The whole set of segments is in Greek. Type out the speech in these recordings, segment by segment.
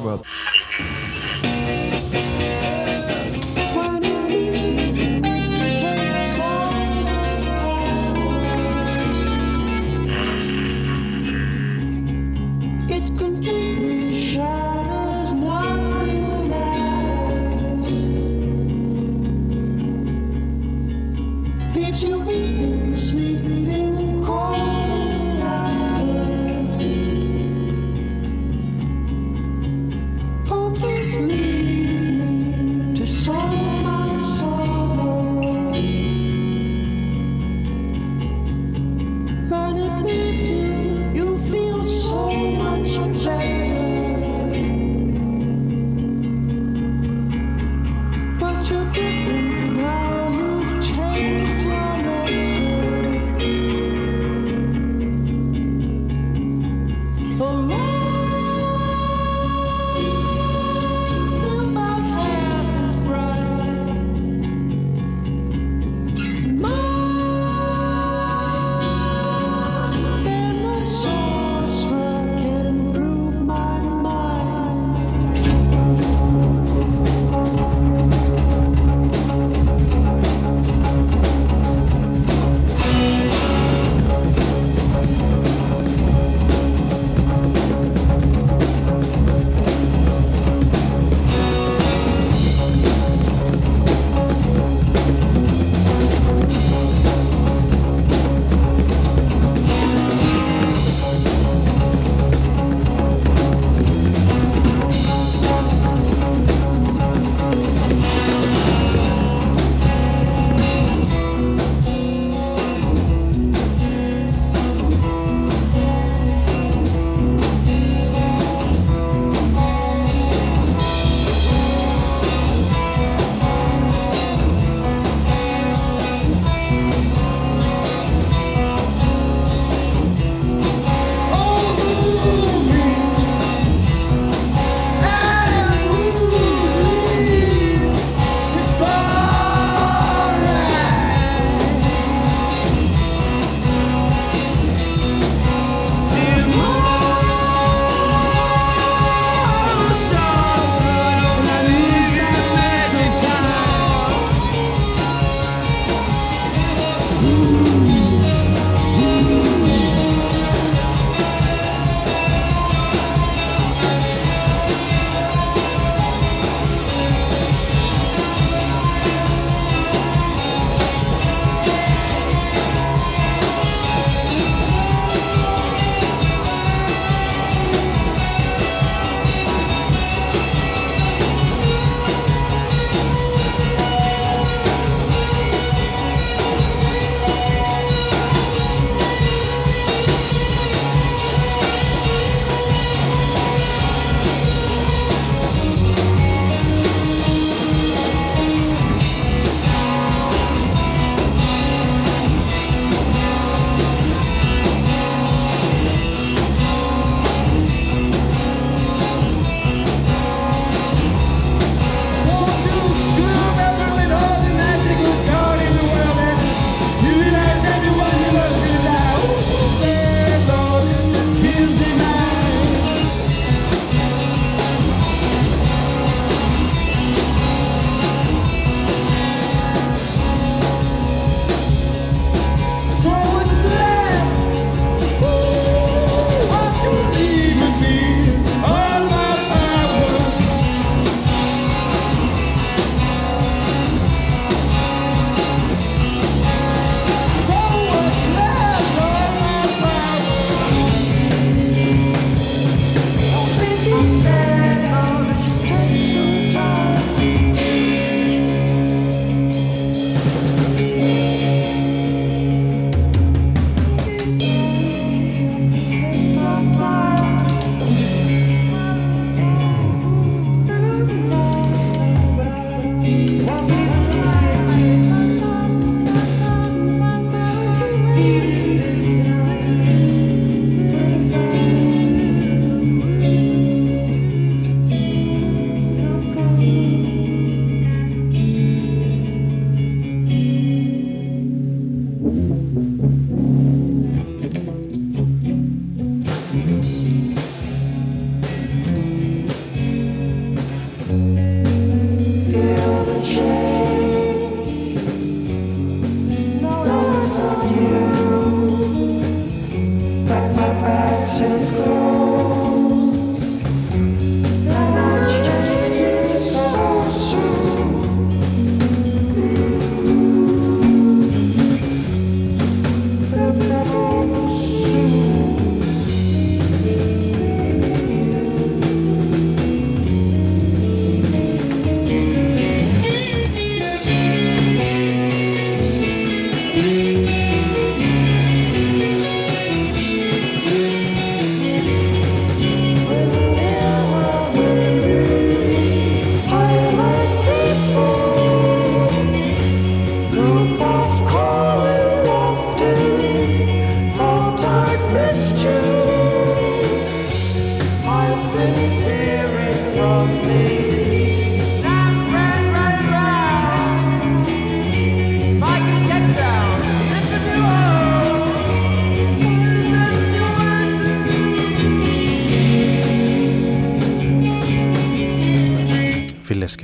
about.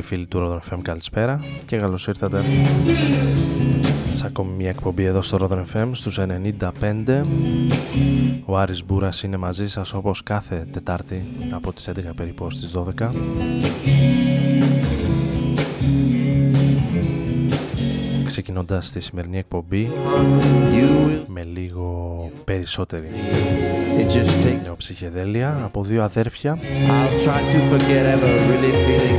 Φίλοι του Rodon FM καλησπέρα και καλώς ήρθατε σε ακόμη μια εκπομπή εδώ στο Rodon FM στους 95 ο Άρης Μπούρας είναι μαζί σας όπως κάθε Τετάρτη από τις 11 περίπου στις 12 ξεκινώντας τη σημερινή εκπομπή με λίγο περισσότερη νεοψυχεδέλεια από δύο αδέρφια. Με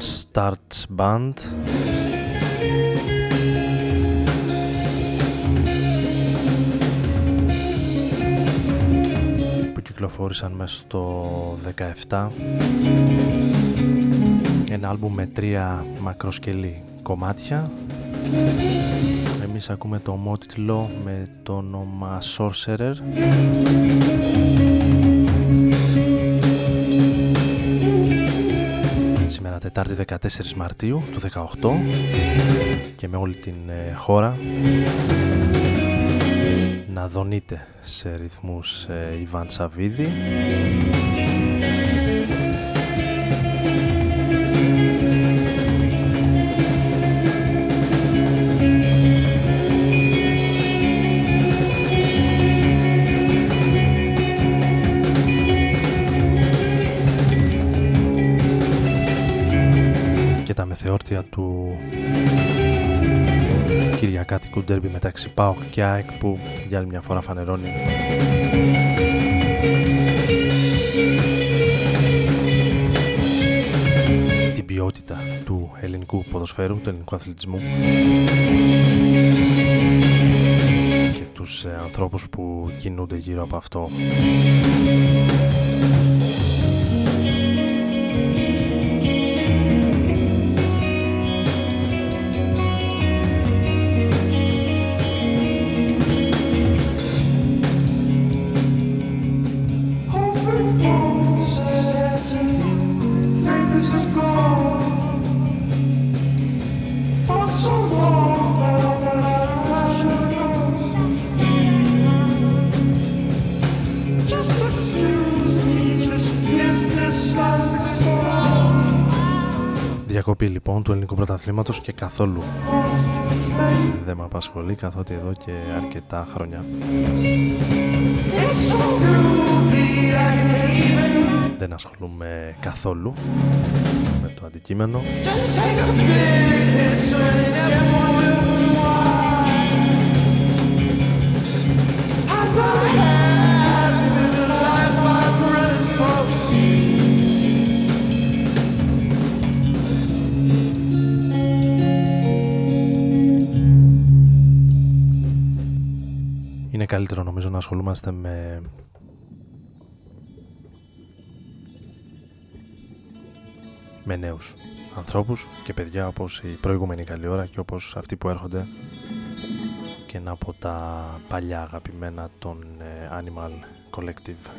Starts Band. Που κυκλοφόρησαν μέσα στο 17 ένα άλμπουμ με τρία μακροσκελή κομμάτια. Εμείς ακούμε το ομότιτλο με το όνομα Sorcerer Τετάρτη 14 Μαρτίου του 18 και με όλη την ε, χώρα να δονείτε σε ρυθμούς ε, Ιβάν Σαββίδη του Κυριακάτικου ντέρμπι μεταξύ ΠΑΟΚ και ΑΕΚ που για άλλη μια φορά φανερώνει την ποιότητα του ελληνικού ποδοσφαίρου, του ελληνικού αθλητισμού και τους ε, ανθρώπους που κινούνται γύρω από αυτό. Λοιπόν του ελληνικού πρωταθλήματος και καθόλου. Δεν με απασχολεί καθότι εδώ και αρκετά χρόνια. Δεν ασχολούμαι καθόλου με το αντικείμενο ασχολούμαστε με με νέους ανθρώπους και παιδιά όπως η προηγούμενη καλή ώρα και όπως αυτοί που έρχονται και ένα από τα παλιά αγαπημένα των ε, Animal Collective.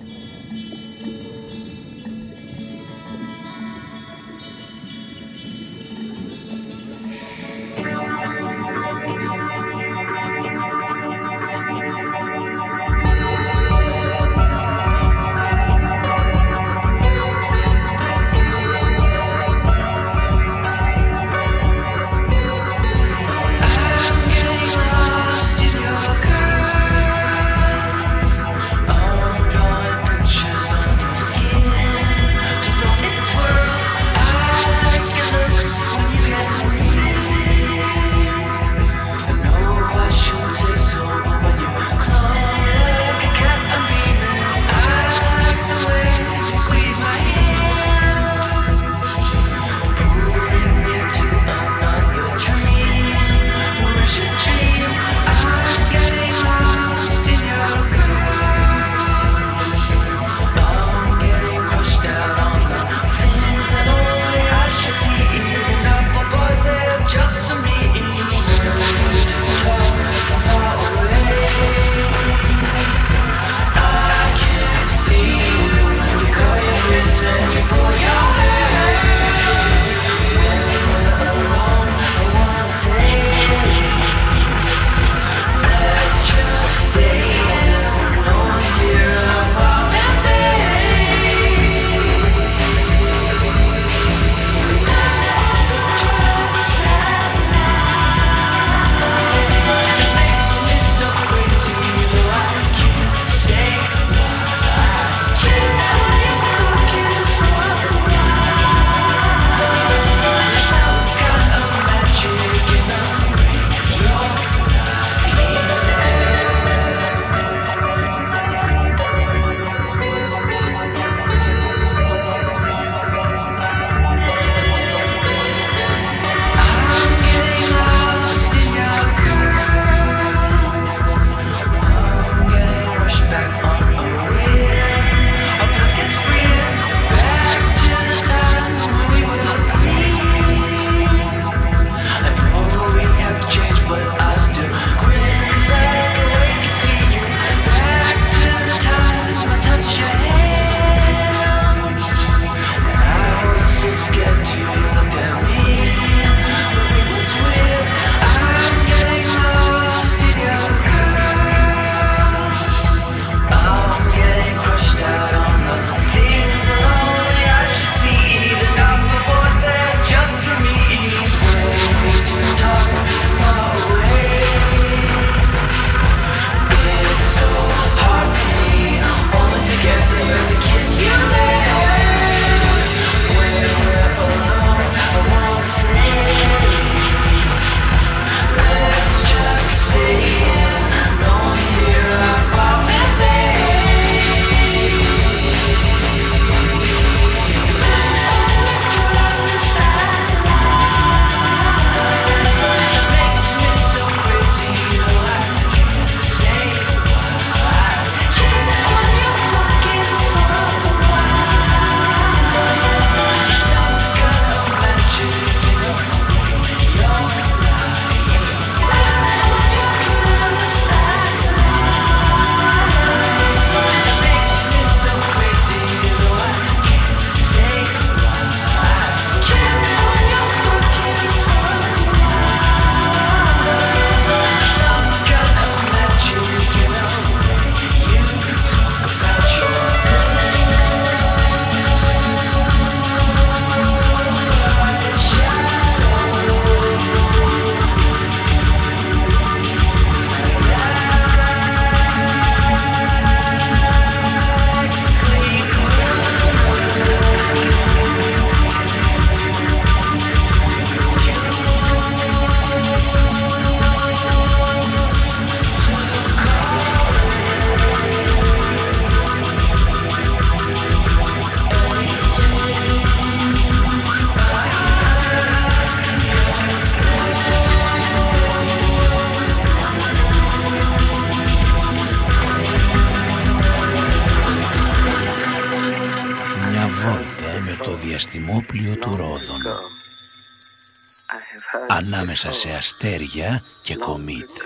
comida.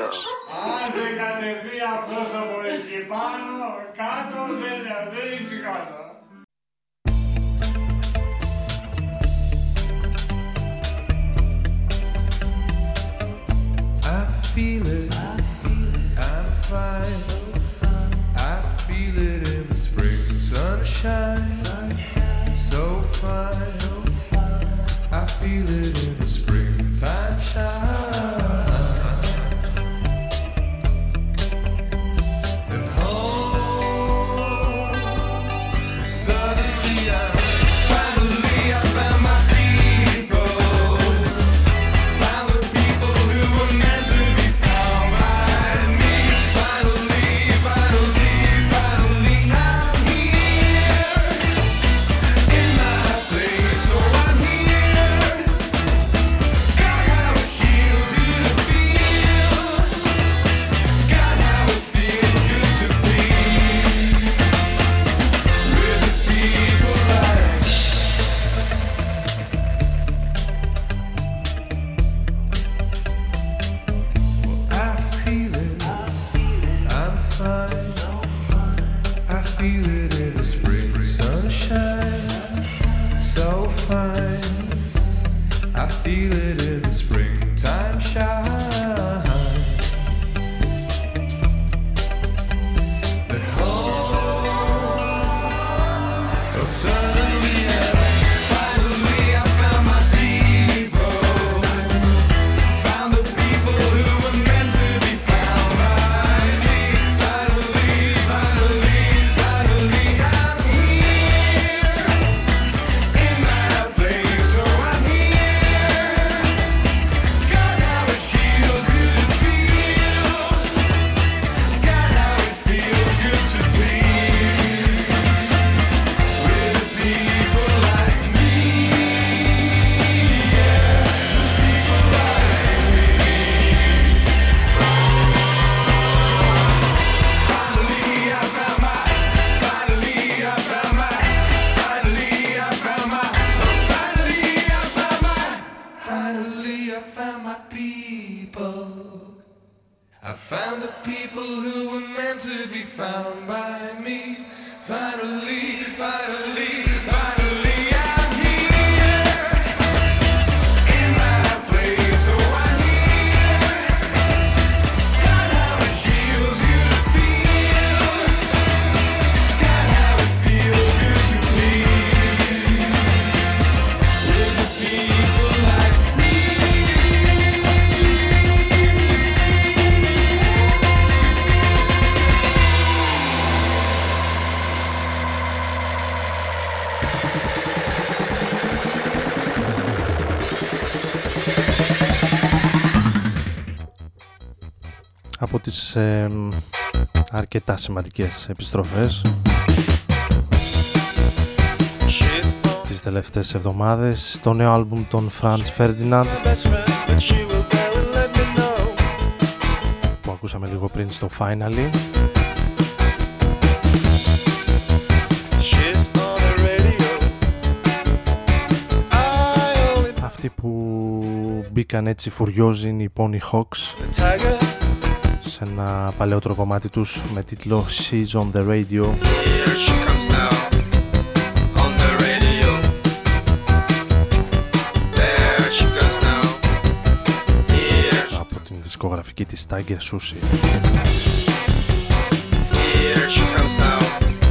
ε, αρκετά σημαντικές επιστροφές. Τις τελευταίες εβδομάδες το νέο άλμπουμ των Franz Ferdinand που ακούσαμε λίγο πριν στο Finally. Αυτοί που μπήκαν έτσι φουριόζοι είναι οι Pony Hawks ένα παλαιότερο κομμάτι τους με τίτλο She's on the Radio. Από την δισκογραφική της Tiger Sushi. Here she comes now.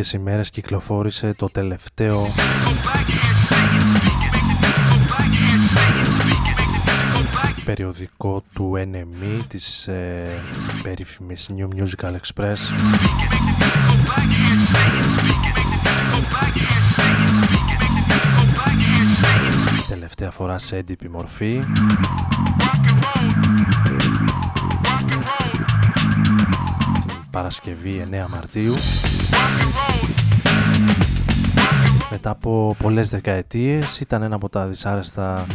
Λίγες ημέρες κυκλοφόρησε το τελευταίο περιοδικό του NME της ε, περίφημης New Musical Express. Τελευταία φορά σε έντυπη μορφή. Την Παρασκευή 9 Μαρτίου μετά από πολλές δεκαετίες ήταν ένα από τα δυσάρεστα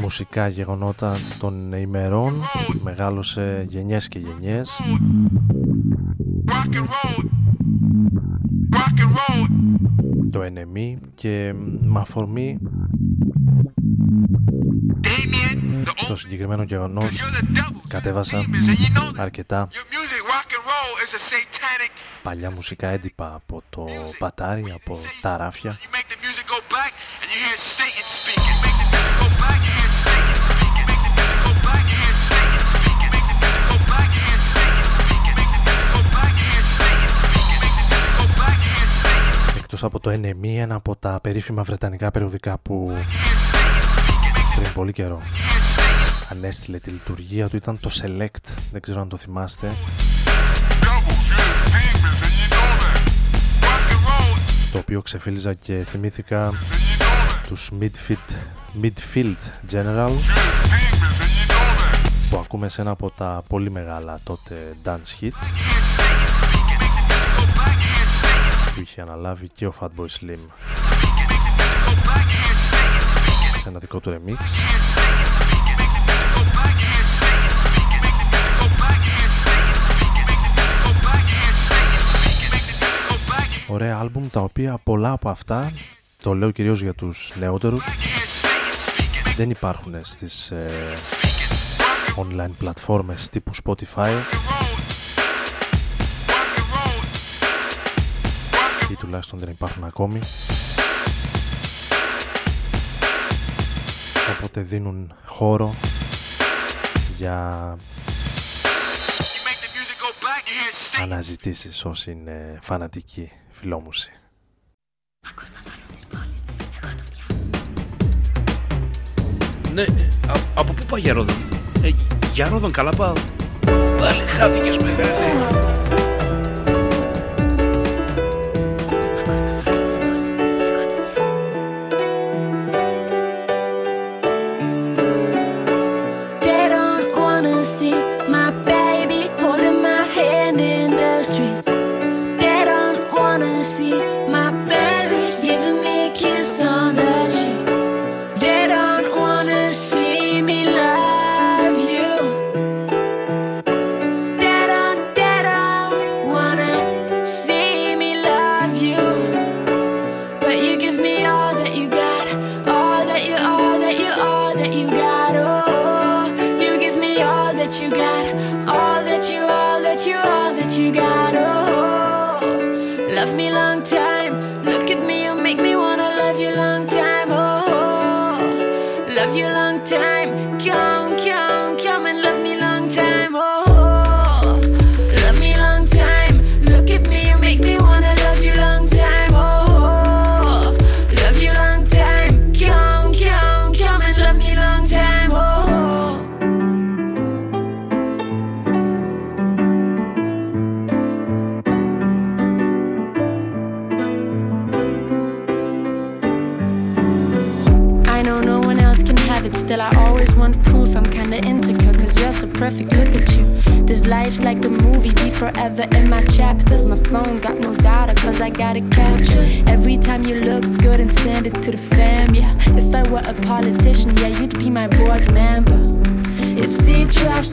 μουσικά γεγονότα των ημερών. Μεγάλωσε γενιές και γενιές. Το NME και με αφορμή το συγκεκριμένο γεγονός κατέβασα αρκετά παλιά μουσικά έντυπα από το πατάρι, από τα ράφια. εκτός από το NME ένα από τα περίφημα βρετανικά περιοδικά που πριν πολύ καιρό ανέστηλε τη λειτουργία του. Ήταν το Select δεν ξέρω αν το θυμάστε το οποίο ξεφύλιζα και θυμήθηκα τους Midfield, Midfield General που ακούμε σε ένα από τα πολύ μεγάλα τότε dance hit που είχε αναλάβει και ο Fatboy Slim σε ένα δικό του remix Ωραία άλμπουμ τα οποία πολλά από αυτά το λέω κυρίως για τους νεότερους δεν υπάρχουν στις ε, online πλατφόρμες τύπου Spotify. Ή τουλάχιστον δεν υπάρχουν ακόμη. Οπότε δίνουν χώρο για αναζητήσεις όσοι είναι φανατικοί φιλόμουσοι. Ναι, α, από πού πάει για Ρόδον; Ε, για Ρόδον καλά πάω. Πάλι χάθηκες μεγάλη.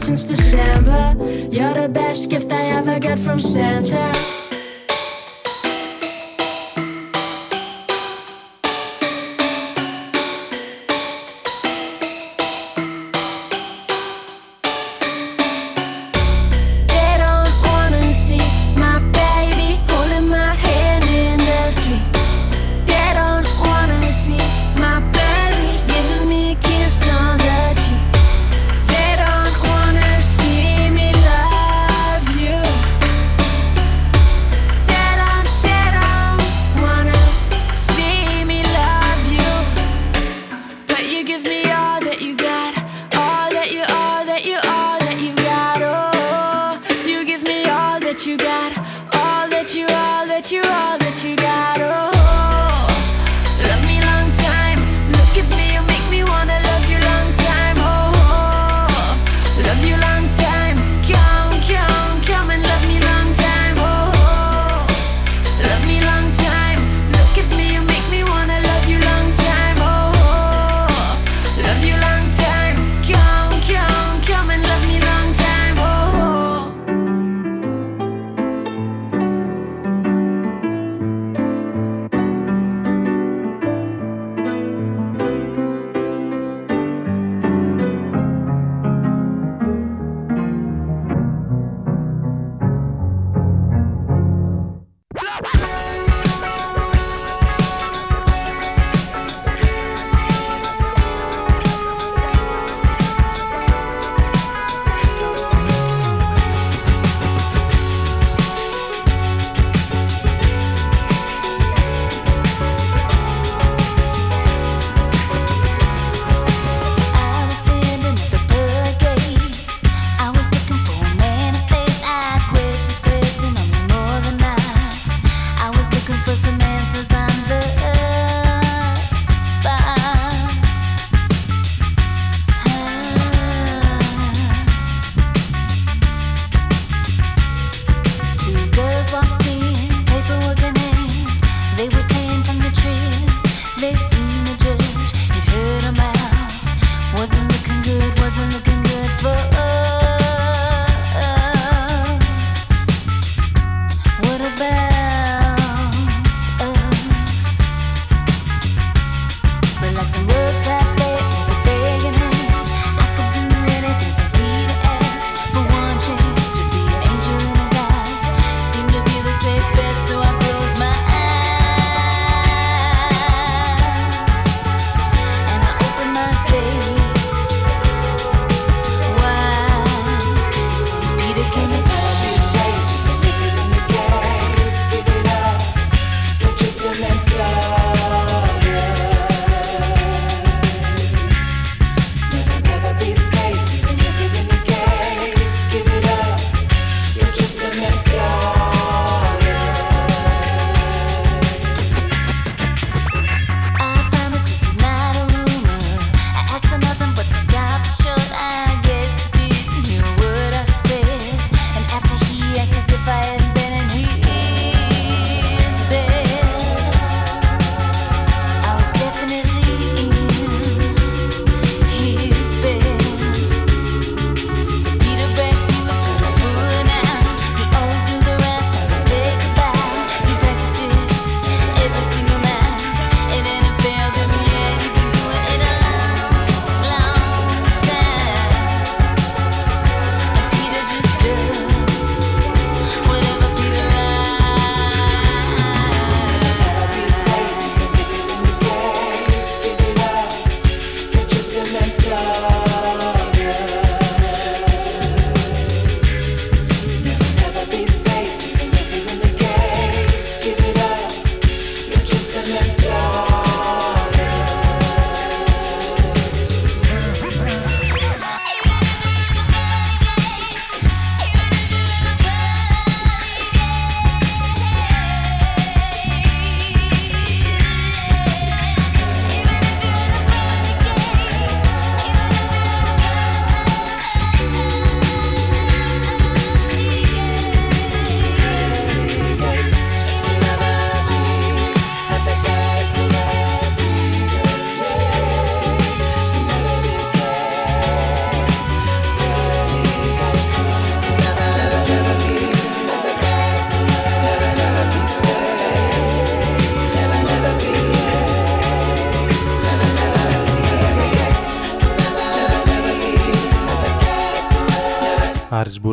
Since December. You're the best gift I ever got from Santa.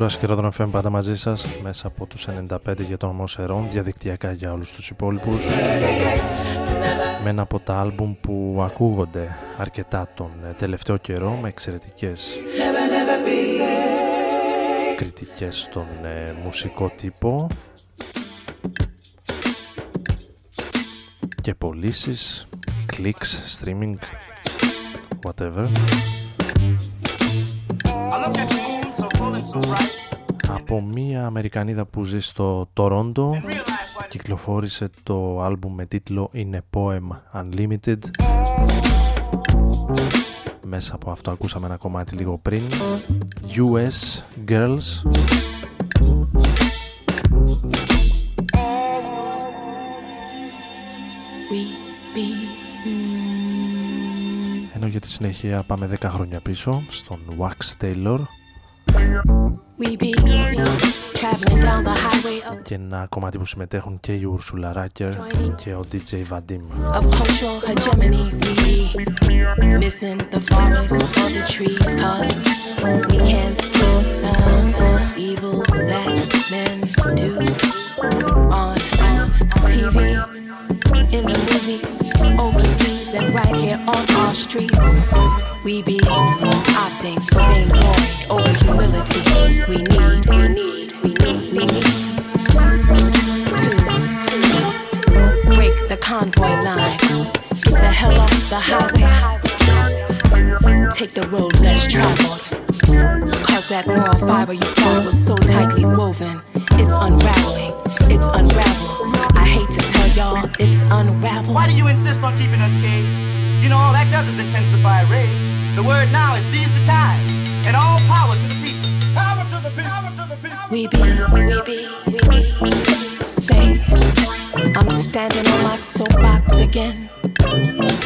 Κούρας και Ρόδον FM πάντα μαζί σας μέσα από τους 95 για τον μόσερον διαδικτυακά για όλους τους υπόλοιπους. Με ένα από τα άλμπουμ που ακούγονται αρκετά τον ε, τελευταίο καιρό με εξαιρετικές κριτικές στον ε, μουσικό τύπο. Και πωλήσεις, clicks, streaming, whatever από μία Αμερικανίδα που ζει στο Τορόντο κυκλοφόρησε το άλμπουμ με τίτλο Είναι Poem Unlimited μέσα από αυτό ακούσαμε ένα κομμάτι λίγο πριν. US Girls. Ενώ για τη συνέχεια πάμε 10 χρόνια πίσω στον Wax Taylor. we be traveling down the highway of, και ένα κομμάτι που συμμετέχουν και η Ursula Racker και ο DJ Vadim. of cultural hegemony. We be missing the forests for the trees, cause we can't see the evils that men do on TV, in the movies, overseas, and right here on our streets. We be opting for vainglory over humility. We need, we need, we need to break the convoy line. Get the hell off the highway. Take the road less traveled. Cause that moral fiber you thought was so tightly woven, it's unraveling. It's unraveled. I hate to tell y'all, it's unraveled. Why do you insist on keeping us caged? You know, all that does is intensify rage. The word now is seize the time. And all power to the people. Power to the people. Power to the people. We be, we be, we be. Say, I'm standing on my soapbox again.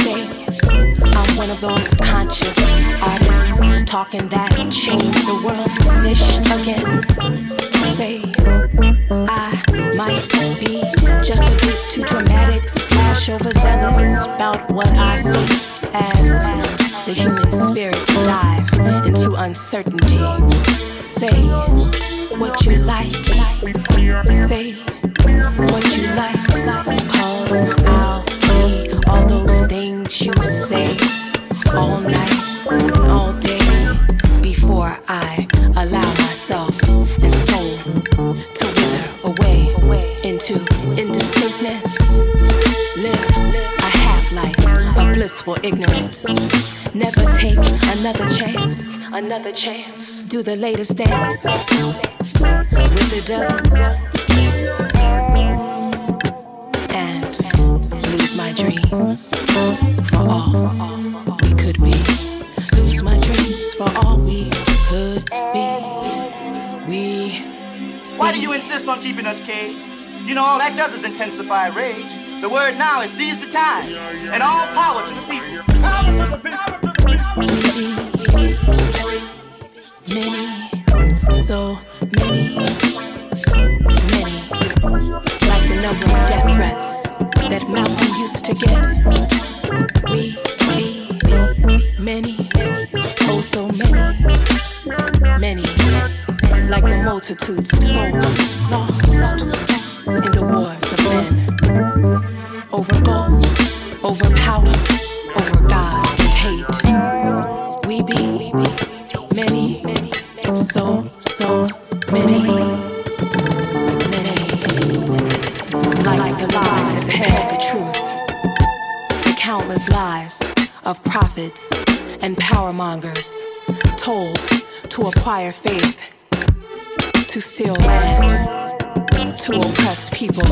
Say, I'm one of those conscious artists talking that changed the world ish again. Say, I might be overzealous about what I see as the human spirits dive into uncertainty. Say what you like, say what you like, cause I'll be all those things you say all night life of blissful ignorance. Never take another chance. Another chance. Do the latest dance with the devil. And lose my dreams for all we could be. Lose my dreams for all we could be. We Why do you insist on keeping us caged? You know, all that does is intensify rage. The word now is seize the time. And all power to the people. Power to the people. Many, so many, many, like the number of death threats that Malcolm used to get. We be many, oh so many, many, like the multitudes of souls lost in the wars of men, over gold, over power, over God and hate. We be many, many, so, so many, many, like the lies that pale the truth, countless lies of prophets and power mongers told to acquire faith, to steal land, to oppress people.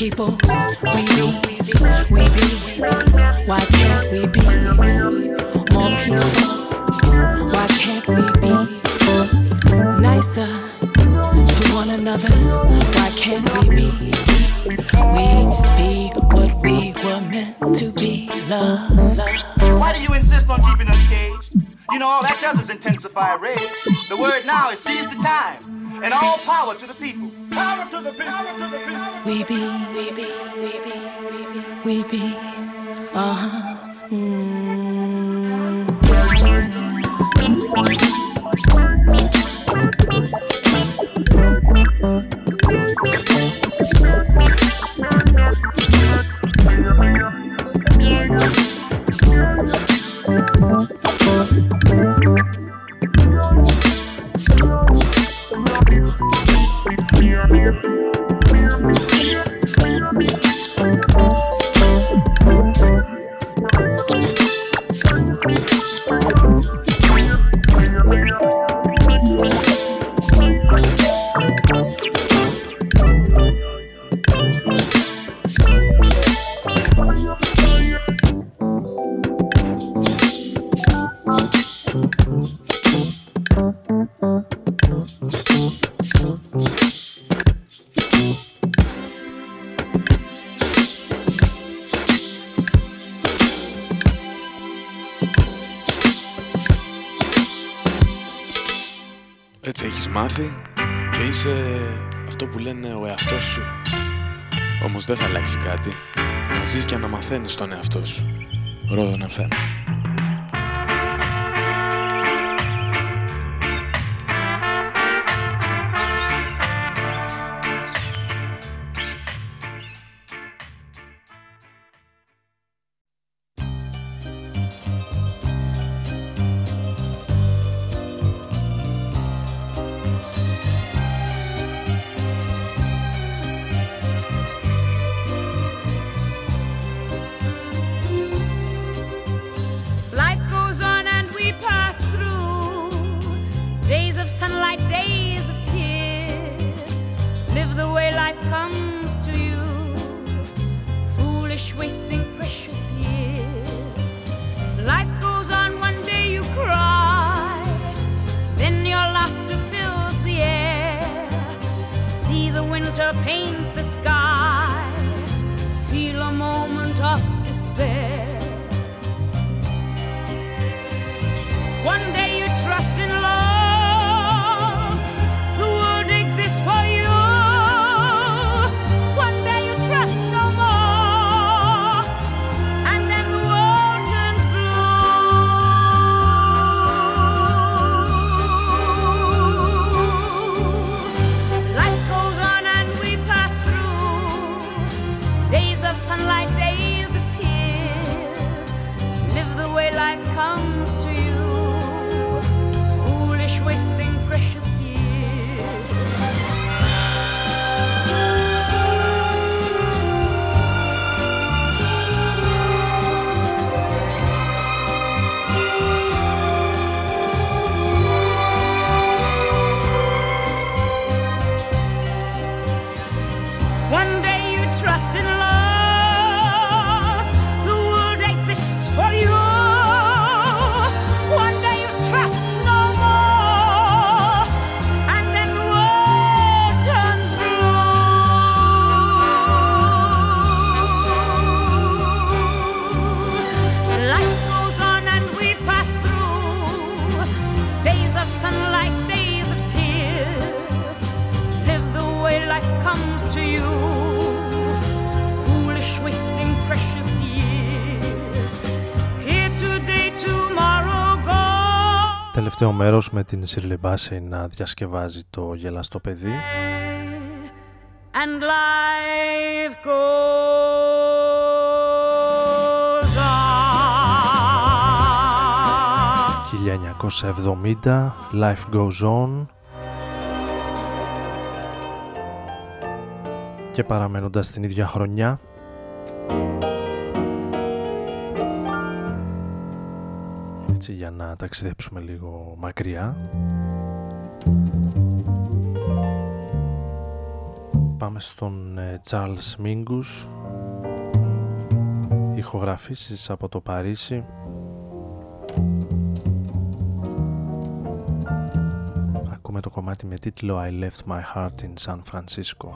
Peoples. We be, we be. Why can't we be more peaceful? Why can't we be nicer to one another? Why can't we be? We be what we were meant to be. Love. Why do you insist on keeping us caged? You know, all that does is intensify rage. The word now is seize the time and all power to the people. Power to the people. Power to the people. We be, we be, we be, we be, uh huh. Mm. Bye. Ζεις για να μαθαίνεις τον εαυτό σου. Ρόδον FM. με την Shirley να διασκευάζει το γελαστό παιδί. And life goes on. 1970, Life Goes On. Και παραμένοντας την ίδια χρονιά, για να ταξιδέψουμε λίγο μακριά. Πάμε στον ε, Charles Mingus, ηχογραφήσεις από το Παρίσι. Ακούμε το κομμάτι με τίτλο I Left My Heart in San Francisco.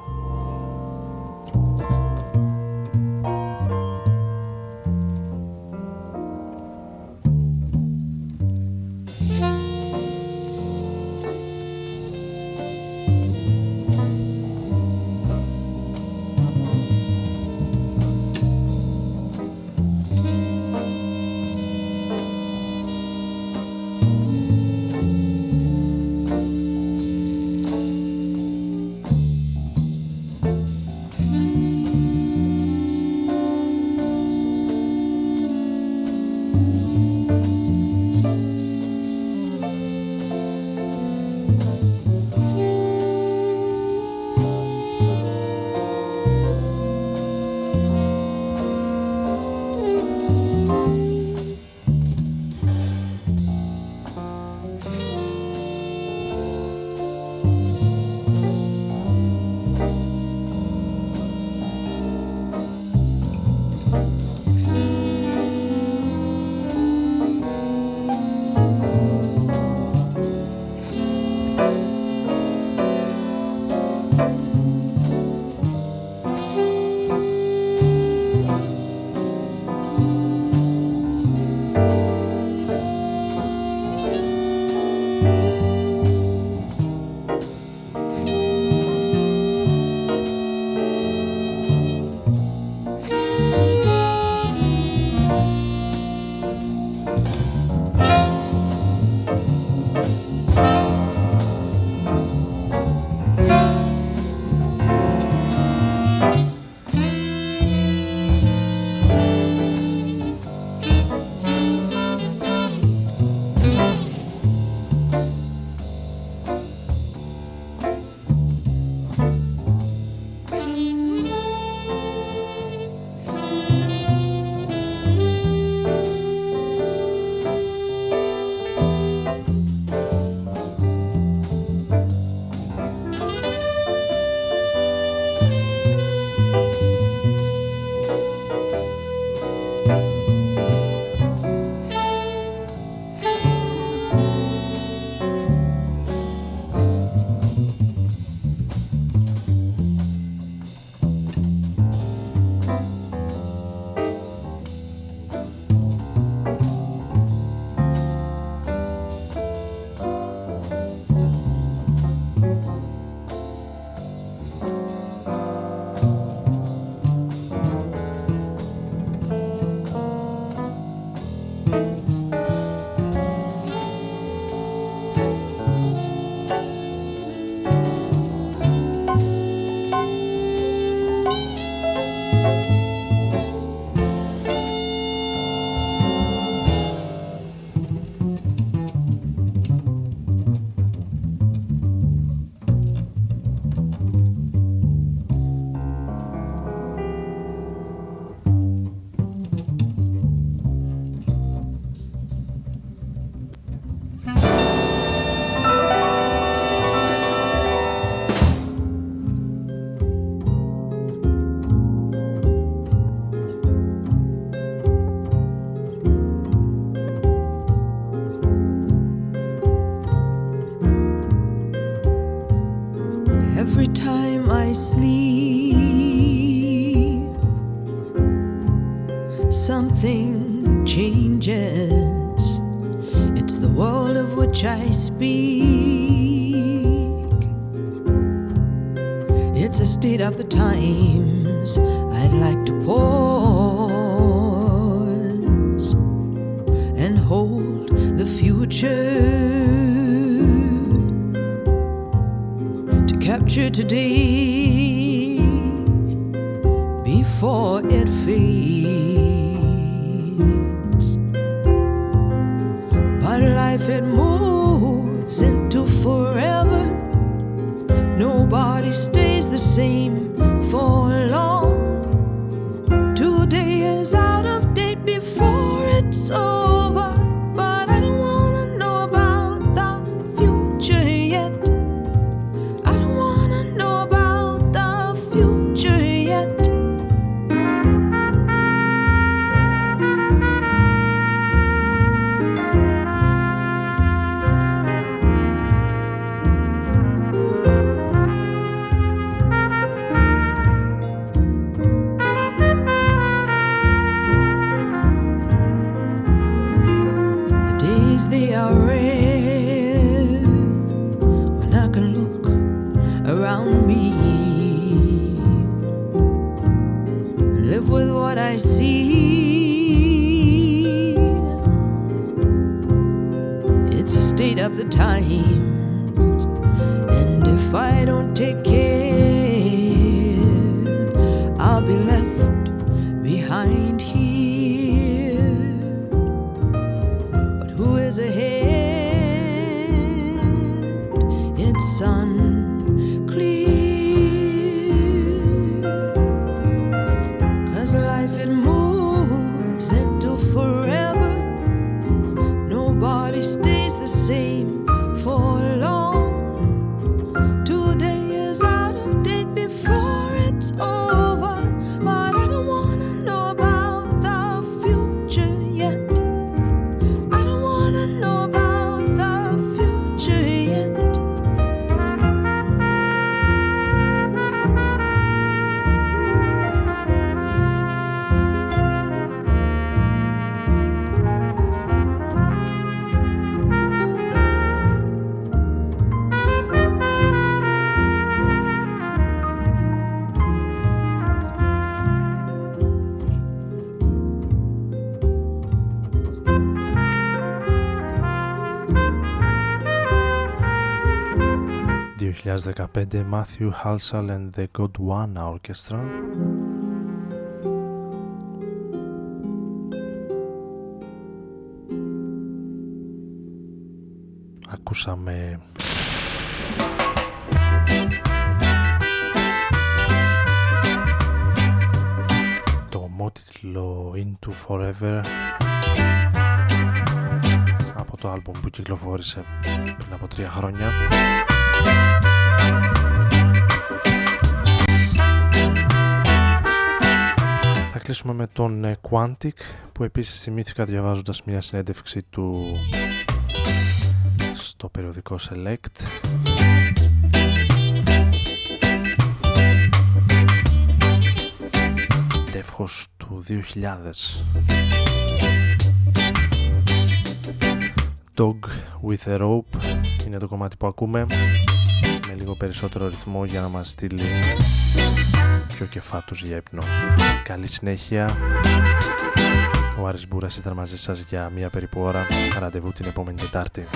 ...2015 Matthew Halsall and the Godwana Orchestra. Ακούσαμε το ομότιτλο Into Forever από το άλμπουμ που κυκλοφόρησε πριν από τρία χρόνια Θα κλείσουμε με τον ε, Quantic που επίσης θυμήθηκα διαβάζοντας μια συνέντευξη του στο περιοδικό Select. Τεύχος του 2000 Dog with a Rope είναι το κομμάτι που ακούμε με λίγο περισσότερο ρυθμό για να μας στείλει πιο κεφάτους για ύπνο. Καλή συνέχεια. Ο Άρης Μπούρας ήταν μαζί σας για μία περίπου ώρα. Ραντεβού την επόμενη Τετάρτη.